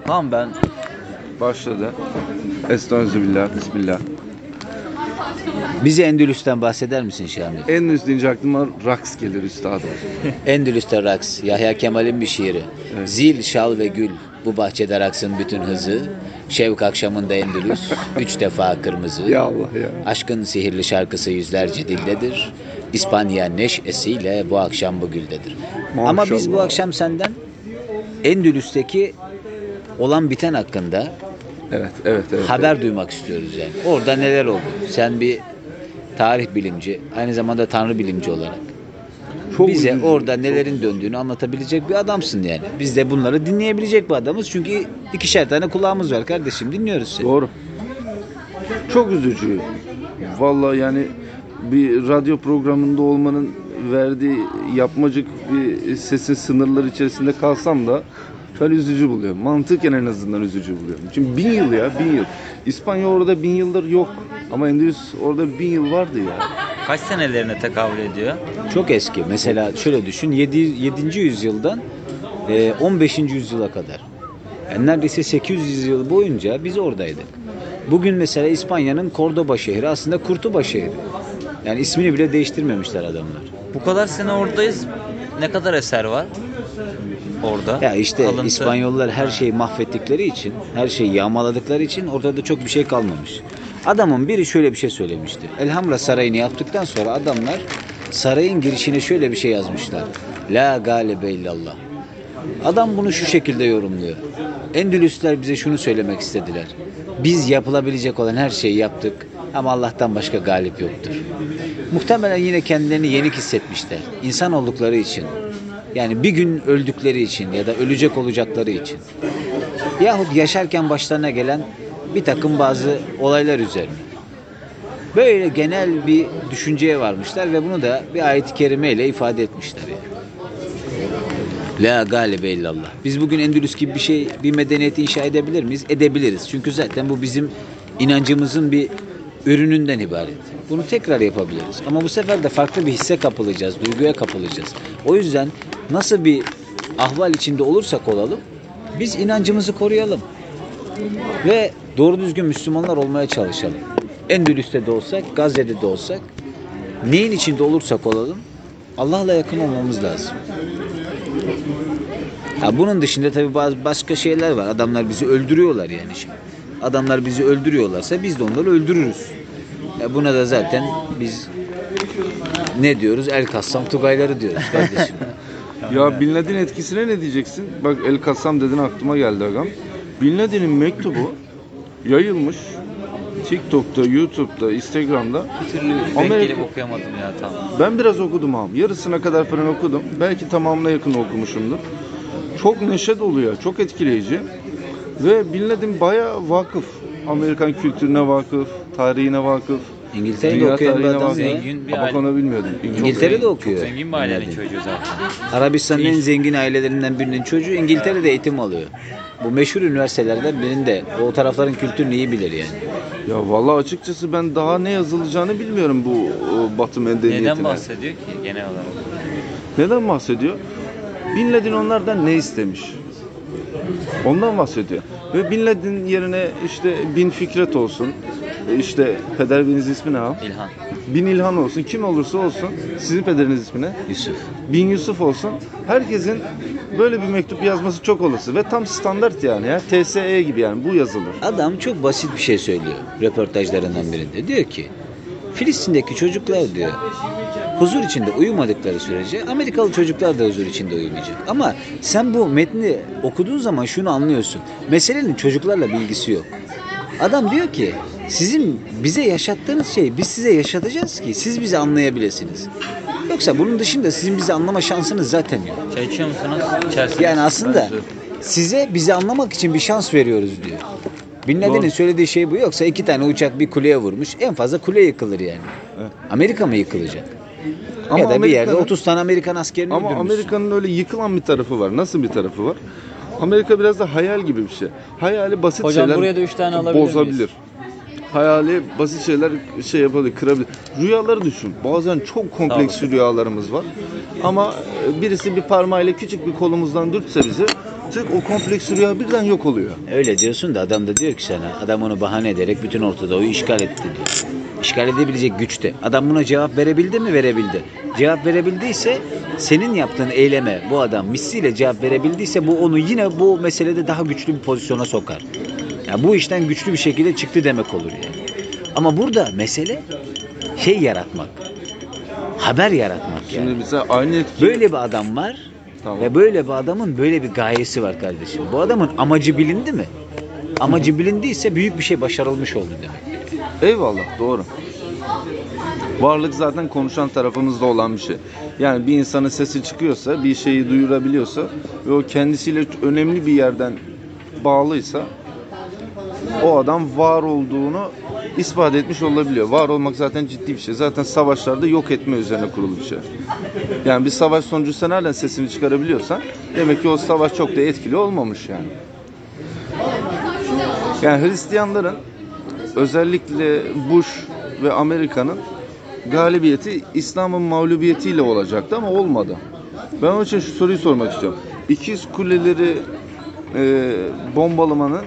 Tamam ben Başladı. Estağfirullah, bismillah. Bize Endülüs'ten bahseder misin Şamil? En üst deyince aklıma raks gelir üstadım. Endülüs'te raks, Yahya Kemal'in bir şiiri. Evet. Zil, şal ve gül, bu bahçede raksın bütün hızı. Şevk akşamında Endülüs, üç defa kırmızı. Ya Allah ya. Aşkın sihirli şarkısı yüzlerce dildedir. İspanya neşesiyle bu akşam bu güldedir. Ama biz bu Maşallah. akşam senden Endülüs'teki olan biten hakkında Evet, evet, evet. haber duymak istiyoruz yani. Orada neler oldu? Sen bir tarih bilimci, aynı zamanda tanrı bilimci olarak Çok bize üzücü, orada çok- nelerin döndüğünü anlatabilecek bir adamsın yani. Biz de bunları dinleyebilecek bir adamız. Çünkü ikişer tane kulağımız var kardeşim. Dinliyoruz seni. Doğru. Çok üzücü. Vallahi yani bir radyo programında olmanın verdiği yapmacık bir sesin sınırları içerisinde kalsam da ben üzücü buluyorum. Mantıken en azından üzücü buluyorum. Çünkü bin yıl ya bin yıl. İspanya orada bin yıldır yok. Ama Endülüs orada bin yıl vardı ya. kaç senelerine tekabül ediyor? Çok eski. Mesela şöyle düşün. 7. 7. yüzyıldan e, 15. yüzyıla kadar. Yani neredeyse 800 yıl boyunca biz oradaydık. Bugün mesela İspanya'nın Cordoba şehri aslında Kurtuba şehri. Yani ismini bile değiştirmemişler adamlar. Bu kadar sene oradayız. Ne kadar eser var? Orada. Ya işte Kalıntı. İspanyollar her şeyi mahvettikleri için, her şeyi yağmaladıkları için ortada çok bir şey kalmamış. Adamın biri şöyle bir şey söylemişti. Elhamra Sarayı'nı yaptıktan sonra adamlar sarayın girişine şöyle bir şey yazmışlar. La galibe illallah. Adam bunu şu şekilde yorumluyor. Endülüsler bize şunu söylemek istediler. Biz yapılabilecek olan her şeyi yaptık ama Allah'tan başka galip yoktur. Muhtemelen yine kendilerini yenik hissetmişler. İnsan oldukları için. Yani bir gün öldükleri için ya da ölecek olacakları için. Yahut yaşarken başlarına gelen bir takım bazı olaylar üzerine. Böyle genel bir düşünceye varmışlar ve bunu da bir ayet-i kerimeyle ifade etmişler yani. La galibe illallah. Biz bugün Endülüs gibi bir şey, bir medeniyet inşa edebilir miyiz? Edebiliriz. Çünkü zaten bu bizim inancımızın bir ürününden ibaret. Bunu tekrar yapabiliriz. Ama bu sefer de farklı bir hisse kapılacağız, duyguya kapılacağız. O yüzden nasıl bir ahval içinde olursak olalım, biz inancımızı koruyalım. Ve doğru düzgün Müslümanlar olmaya çalışalım. Endülüs'te de olsak, Gazze'de de olsak, neyin içinde olursak olalım, Allah'la yakın olmamız lazım. Ha bunun dışında tabii bazı başka şeyler var. Adamlar bizi öldürüyorlar yani şimdi. Adamlar bizi öldürüyorlarsa biz de onları öldürürüz. Ya buna da zaten biz ne diyoruz? El kassam tugayları diyoruz kardeşim. Ya Bin Laden etkisine ne diyeceksin? Bak El Kassam dedin aklıma geldi agam. Bin Laden'in mektubu yayılmış. TikTok'ta, YouTube'da, Instagram'da. Bir türlü Amerika- gelip okuyamadım ya tam. Ben biraz okudum abi. Yarısına kadar falan okudum. Belki tamamına yakın okumuşumdur. Çok neşe dolu ya. Çok etkileyici. Ve Bin Laden bayağı vakıf. Amerikan kültürüne vakıf, tarihine vakıf. İngiltere'de dünya bir tarihine adam ya. Zengin bir Bak aile. onu bilmiyordum. İngiltere'de Çok okuyor. zengin bir ailenin Bin Laden. çocuğu zaten. Arabistan'ın en zengin ailelerinden birinin çocuğu İngiltere'de eğitim alıyor. Bu meşhur üniversitelerden birinde. O tarafların kültürünü iyi bilir yani. Ya vallahi açıkçası ben daha ne yazılacağını bilmiyorum bu e, Batı medeniyetine. Neden bahsediyor ki genel olarak? Neden bahsediyor? Bin Laden onlardan ne istemiş? Ondan bahsediyor. Ve Bin Laden yerine işte Bin Fikret olsun. işte pederiniz ismi ne abi? İlhan. Bin İlhan olsun. Kim olursa olsun. Sizin pederiniz ismi ne? Yusuf. Bin Yusuf olsun. Herkesin böyle bir mektup yazması çok olası. Ve tam standart yani ya. TSE gibi yani bu yazılır. Adam çok basit bir şey söylüyor röportajlarından birinde. Diyor ki Filistin'deki çocuklar diyor huzur içinde uyumadıkları sürece Amerikalı çocuklar da huzur içinde uyumayacak. Ama sen bu metni okuduğun zaman şunu anlıyorsun. Meselenin çocuklarla bir ilgisi yok. Adam diyor ki sizin bize yaşattığınız şeyi biz size yaşatacağız ki siz bizi anlayabilirsiniz. Yoksa bunun dışında sizin bizi anlama şansınız zaten yok. Çay içiyor musunuz? İçersiniz. Yani aslında size bizi anlamak için bir şans veriyoruz diyor. Bin Laden'in söylediği şey bu yoksa iki tane uçak bir kuleye vurmuş. En fazla kule yıkılır yani. Evet. Amerika mı yıkılacak? Ama ya da bir yerde Amerika'nın- 30 tane Amerikan askerini Ama öldürmüşsün. Amerika'nın öyle yıkılan bir tarafı var. Nasıl bir tarafı var? Amerika biraz da hayal gibi bir şey. Hayali basit Hocam şeyler buraya da üç tane alabilir miyiz? bozabilir. Hayali basit şeyler şey yapabilir, kırabilir. Rüyaları düşün. Bazen çok kompleks rüyalarımız var. Ama e, birisi bir parmağıyla küçük bir kolumuzdan dürtse bizi artık o kompleks rüya birden yok oluyor. Öyle diyorsun da adam da diyor ki sana adam onu bahane ederek bütün Orta Doğu'yu işgal etti diyor. İşgal edebilecek güçte. Adam buna cevap verebildi mi? Verebildi. Cevap verebildiyse senin yaptığın eyleme bu adam misliyle cevap verebildiyse bu onu yine bu meselede daha güçlü bir pozisyona sokar. Yani bu işten güçlü bir şekilde çıktı demek olur yani. Ama burada mesele şey yaratmak. Haber yaratmak yani. Şimdi bize aynı etki Böyle bir adam var Tamam. ve böyle bir adamın böyle bir gayesi var kardeşim. Bu adamın amacı bilindi mi? Amacı bilindiyse büyük bir şey başarılmış oldu demek. Eyvallah doğru. Varlık zaten konuşan tarafımızda olan bir şey. Yani bir insanın sesi çıkıyorsa, bir şeyi duyurabiliyorsa ve o kendisiyle önemli bir yerden bağlıysa o adam var olduğunu ispat etmiş olabiliyor. Var olmak zaten ciddi bir şey. Zaten savaşlarda yok etme üzerine kurulu bir şey. Yani bir savaş sonucu sen halen sesini çıkarabiliyorsan demek ki o savaş çok da etkili olmamış yani. Yani Hristiyanların özellikle Bush ve Amerika'nın galibiyeti İslam'ın mağlubiyetiyle olacaktı ama olmadı. Ben onun için şu soruyu sormak istiyorum. İkiz kuleleri e, bombalamanın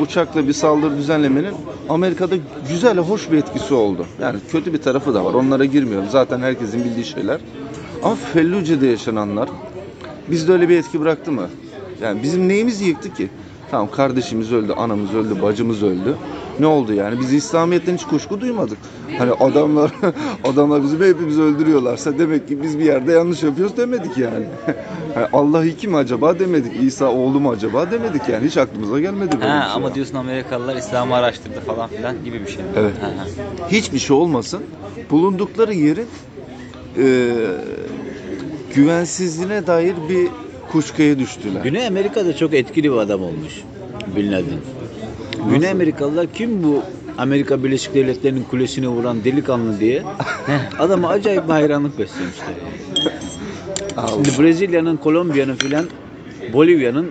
uçakla bir saldırı düzenlemenin Amerika'da güzel, hoş bir etkisi oldu. Yani kötü bir tarafı da var. Onlara girmiyorum. Zaten herkesin bildiği şeyler. Ama Felluce'de yaşananlar bizde öyle bir etki bıraktı mı? Yani bizim neyimiz yıktı ki? Tamam kardeşimiz öldü, anamız öldü, bacımız öldü. Ne oldu yani? Biz İslamiyet'ten hiç kuşku duymadık. Hani adamlar adamlar bizim hepimizi öldürüyorlarsa demek ki biz bir yerde yanlış yapıyoruz demedik yani. Hani Allah iki mi acaba demedik. İsa oğlu mu acaba demedik yani. Hiç aklımıza gelmedi böyle Ha, şey. ama diyorsun Amerikalılar İslam'ı araştırdı falan filan gibi bir şey. Evet. Ha, ha. hiçbir şey olmasın. Bulundukları yerin e, güvensizliğine dair bir kuşkuya düştüler. Güney Amerika'da çok etkili bir adam olmuş Bin Laden. Güney Amerikalılar kim bu Amerika Birleşik Devletleri'nin kulesine vuran delikanlı diye adama acayip bir hayranlık beslemişler. Şimdi Brezilya'nın, Kolombiya'nın filan Bolivya'nın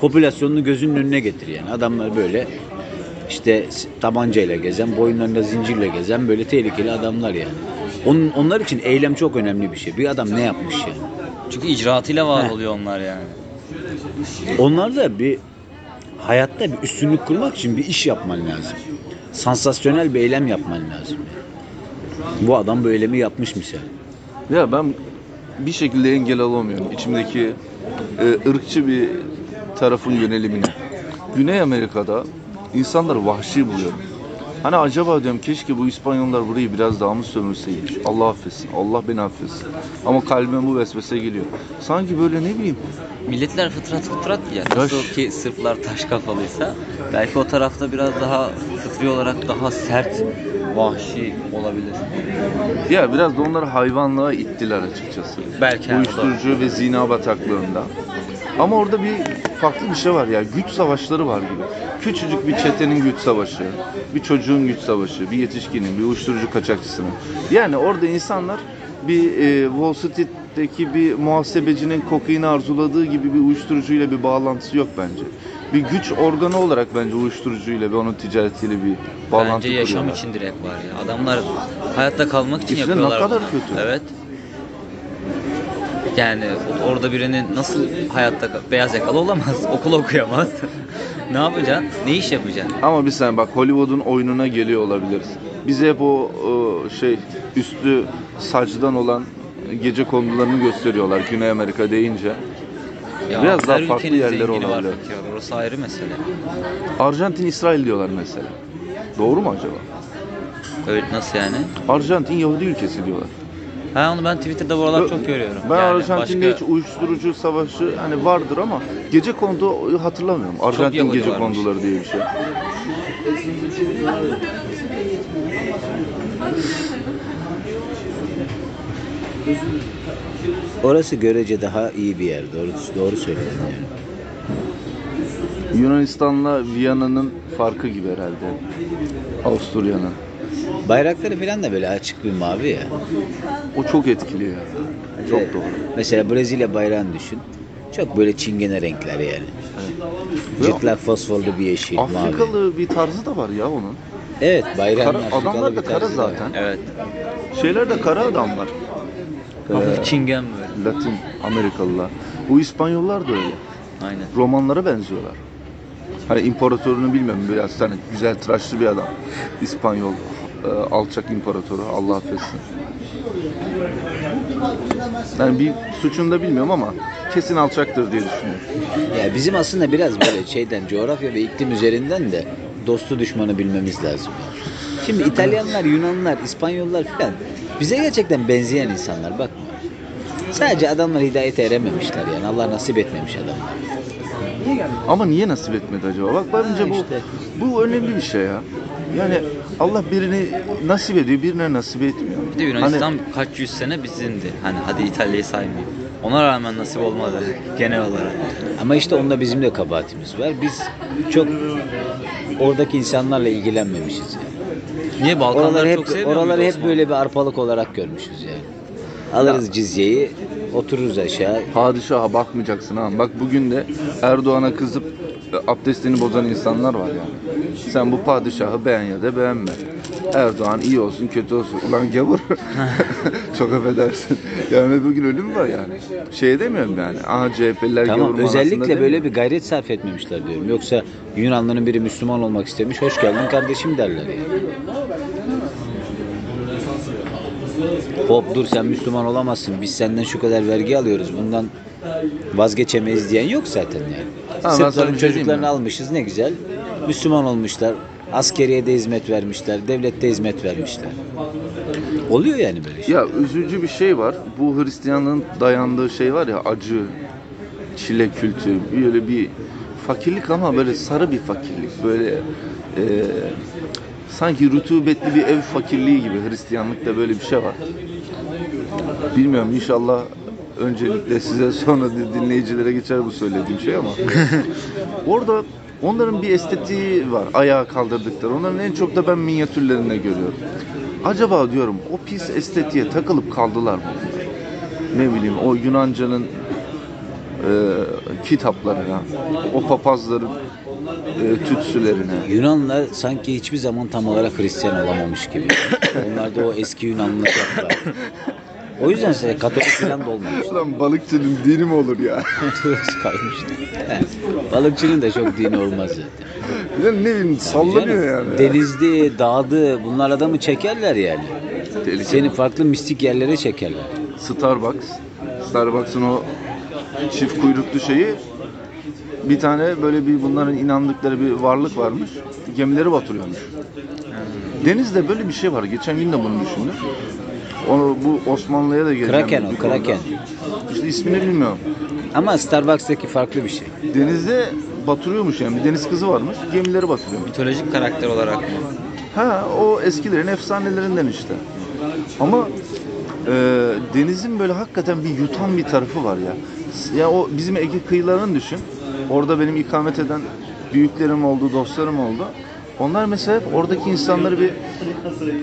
popülasyonunu gözünün önüne getir yani. Adamlar böyle işte tabancayla gezen, boyunlarında zincirle gezen böyle tehlikeli adamlar yani. Onun, onlar için eylem çok önemli bir şey. Bir adam ne yapmış yani? Çünkü icraatıyla var Heh. oluyor onlar yani. Onlar da bir hayatta bir üstünlük kurmak için bir iş yapman lazım. Sansasyonel bir eylem yapman lazım. Bu adam bu eylemi yapmış misal. Ya ben bir şekilde engel alamıyorum içimdeki e, ırkçı bir tarafın yönelimini. Güney Amerika'da insanları vahşi buluyorum. Hani acaba diyorum keşke bu İspanyollar burayı biraz daha mı sömürseymiş. Allah affetsin. Allah beni affetsin. Ama kalbime bu vesvese geliyor. Sanki böyle ne bileyim Milletler fıtrat fıtrat ya. Nasıl Yaş- ki Sırplar taş kafalıysa belki o tarafta biraz daha fıtri olarak daha sert, vahşi olabilir. ya biraz da onları hayvanlığa ittiler açıkçası. Belki Uyuşturucu ve zina bataklığında. Ama orada bir farklı bir şey var ya. Güç savaşları var gibi. Küçücük bir çetenin güç savaşı, bir çocuğun güç savaşı, bir yetişkinin, bir uyuşturucu kaçakçısının. Yani orada insanlar bir e, Wall Street'teki bir muhasebecinin kokaini arzuladığı gibi bir uyuşturucuyla bir bağlantısı yok bence. Bir güç organı olarak bence uyuşturucuyla ve onun ticaretiyle bir bağlantı Bence yaşam kuruyorlar. için direkt var ya. Adamlar hayatta kalmak için İşte ne yapıyorlar. kadar bunu. kötü. Evet. Yani orada birinin nasıl hayatta beyaz yakalı olamaz, okul okuyamaz. ne yapacaksın? Ne iş yapacaksın? Ama bir sen bak Hollywood'un oyununa geliyor olabiliriz. Bize hep o, o şey üstü sacdan olan gece konularını gösteriyorlar Güney Amerika deyince. Ya Biraz daha farklı var olabilir. Orası ayrı mesele. Arjantin İsrail diyorlar mesela. Doğru mu acaba? Öyle nasıl yani? Arjantin Yahudi ülkesi diyorlar. Ha onu ben Twitter'da bu aralar çok görüyorum. Ben Yani Arjantin'de başka- hiç uyuşturucu savaşı hani vardır ama gece kondu hatırlamıyorum. Arjantin gece varmış. konduları diye bir şey. Orası görece daha iyi bir yer. Doğru, doğru söyledin yani. Yunanistan'la Viyana'nın farkı gibi herhalde. Avusturya'nın. Bayrakları falan da böyle açık bir mavi ya. O çok etkili ya. Çok Evet. doğru. Mesela Brezilya bayrağını düşün. Çok böyle çingene renkler yani. Cırtlak fosforlu bir yeşil, mavi. Afrikalı bir tarzı da var ya onun. Evet, bayrağın Kara- Afrikalı adamlar bir da kara tarzı da var. zaten. Evet. Şeyler de kara adamlar. Hafif çingen böyle. Latin Amerikalılar. Bu İspanyollar da öyle. Aynen. Romanlara benziyorlar. Hani imparatorunu bilmiyorum biraz hani güzel tıraşlı bir adam. İspanyol e, alçak imparatoru Allah affetsin. Yani bir suçunu da bilmiyorum ama kesin alçaktır diye düşünüyorum. Ya bizim aslında biraz böyle şeyden coğrafya ve iklim üzerinden de dostu düşmanı bilmemiz lazım. Şimdi İtalyanlar, Yunanlar, İspanyollar filan bize gerçekten benzeyen insanlar bakma. Sadece adamlar hidayete erememişler yani. Allah nasip etmemiş adamlar. Ama niye nasip etmedi acaba? Bak bence bu işte. bu önemli bir şey ya. Yani Allah birini nasip ediyor, birine nasip etmiyor. Bir de Yunanistan Hani kaç yüz sene bizindi. Hani hadi İtalya'yı saymayayım. Ona rağmen nasip olmadı genel olarak. Ama işte onda bizim de kabahatimiz var. Biz çok oradaki insanlarla ilgilenmemişiz yani. Niye Balkanları Oraları hep, çok sevmiyor oraları hep böyle bir arpalık olarak görmüşüz yani. Alırız cizyeyi, otururuz aşağı. padişaha bakmayacaksın ha. Bak bugün de Erdoğan'a kızıp abdestini bozan insanlar var yani. Sen bu padişahı beğen ya da beğenme. Erdoğan iyi olsun kötü olsun. Ulan gavur. Çok affedersin. Yani bugün ölüm var yani. Şey demiyorum yani. Aha CHP'liler Tamam gavur manasında özellikle böyle demiyorum. bir gayret sarf etmemişler diyorum. Yoksa Yunanlı'nın biri Müslüman olmak istemiş, hoş geldin kardeşim derler yani. Hop dur sen Müslüman olamazsın. Biz senden şu kadar vergi alıyoruz. Bundan vazgeçemeyiz diyen yok zaten yani. Ben sana Sırtların bir şey diyeyim çocuklarını mi? almışız ne güzel. Müslüman olmuşlar. Askeriyede hizmet vermişler. Devlette hizmet vermişler. Oluyor yani böyle şey. Ya üzücü bir şey var. Bu Hristiyanlığın dayandığı şey var ya acı, çile kültü, böyle bir fakirlik ama böyle sarı bir fakirlik. Böyle e, sanki rutubetli bir ev fakirliği gibi Hristiyanlıkta böyle bir şey var. Bilmiyorum inşallah öncelikle size sonra dinleyicilere geçer bu söylediğim şey ama. Orada onların bir estetiği var ayağa kaldırdıkları. Onların en çok da ben minyatürlerinde görüyorum. Acaba diyorum o pis estetiğe takılıp kaldılar mı? Ne bileyim o Yunanca'nın e, kitaplarına o papazların e, tütsülerine. Yunanlılar sanki hiçbir zaman tam olarak Hristiyan olamamış gibi. Onlarda o eski Yunanlılar var. O yüzden size Katolik falan da olmamış. Ulan balıkçının dini mi olur ya? Kalmıştı. Balıkçının da çok dini olmaz zaten. Ya ne bileyim sallanıyor yani. Denizdi, dağdı bunlar adamı çekerler yani. Tehlikeli. Seni farklı mistik yerlere çekerler. Starbucks. Starbucks'ın o çift kuyruklu şeyi bir tane böyle bir bunların inandıkları bir varlık varmış. Gemileri batırıyormuş. Denizde böyle bir şey var. Geçen gün de bunu düşündüm. Onu bu Osmanlı'ya da geleceğim. Kraken o, bir konuda. kraken. İşte ismini bilmiyorum. Ama Starbucks'taki farklı bir şey. Denizde batırıyormuş yani. Bir deniz kızı varmış. Gemileri batırıyormuş. Mitolojik karakter olarak mı? Ha o eskilerin efsanelerinden işte. Ama e, denizin böyle hakikaten bir yutan bir tarafı var ya. Ya o bizim Ege kıyılarını düşün. Orada benim ikamet eden büyüklerim oldu, dostlarım oldu. Onlar mesela oradaki insanları bir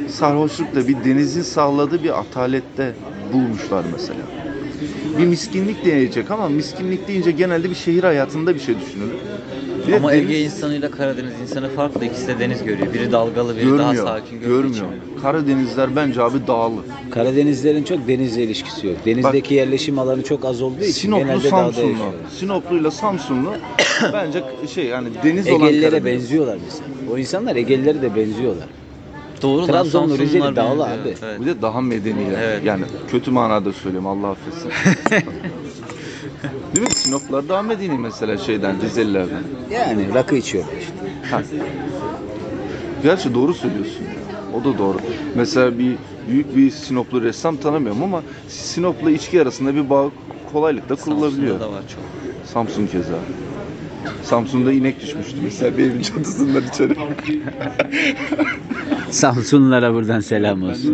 sarhoşlukla, bir denizin sağladığı bir atalette bulmuşlar mesela. Bir miskinlik diyecek ama miskinlik deyince genelde bir şehir hayatında bir şey düşünülür. Bir Ama deniz- Ege insanıyla Karadeniz insanı farklı. İkisi de deniz görüyor. Biri dalgalı, biri daha görmüyor, sakin gördüğü için. görmüyor. Karadenizler bence abi dağlı. Karadenizlerin çok denizle ilişkisi yok. Denizdeki yerleşim alanı çok az olduğu için Sinoplu genelde dağda Samsunlu. yaşıyorlar. Sinopluyla Samsunlu bence şey yani deniz olan Egelilere benziyorlar mesela. O insanlar Egelilere de benziyorlar. Doğru Trabzonlu, Rizeli dağlı abi. Evet. Bir de daha medeniler. Evet. Yani kötü manada söylüyorum Allah affetsin. Değil mi? Sinoplar daha medeni mesela şeyden Rizelilerden. Yani rakı içiyorlar işte. Ha. Gerçi doğru söylüyorsun. O da doğru. Mesela bir büyük bir Sinoplu ressam tanımıyorum ama Sinop'la içki arasında bir bağ kolaylıkla kurulabiliyor. Samsun'da da var çok. Samsun keza. Samsun'da inek düşmüştü mesela bir evin çatısından içeri. Samsunlara buradan selam olsun.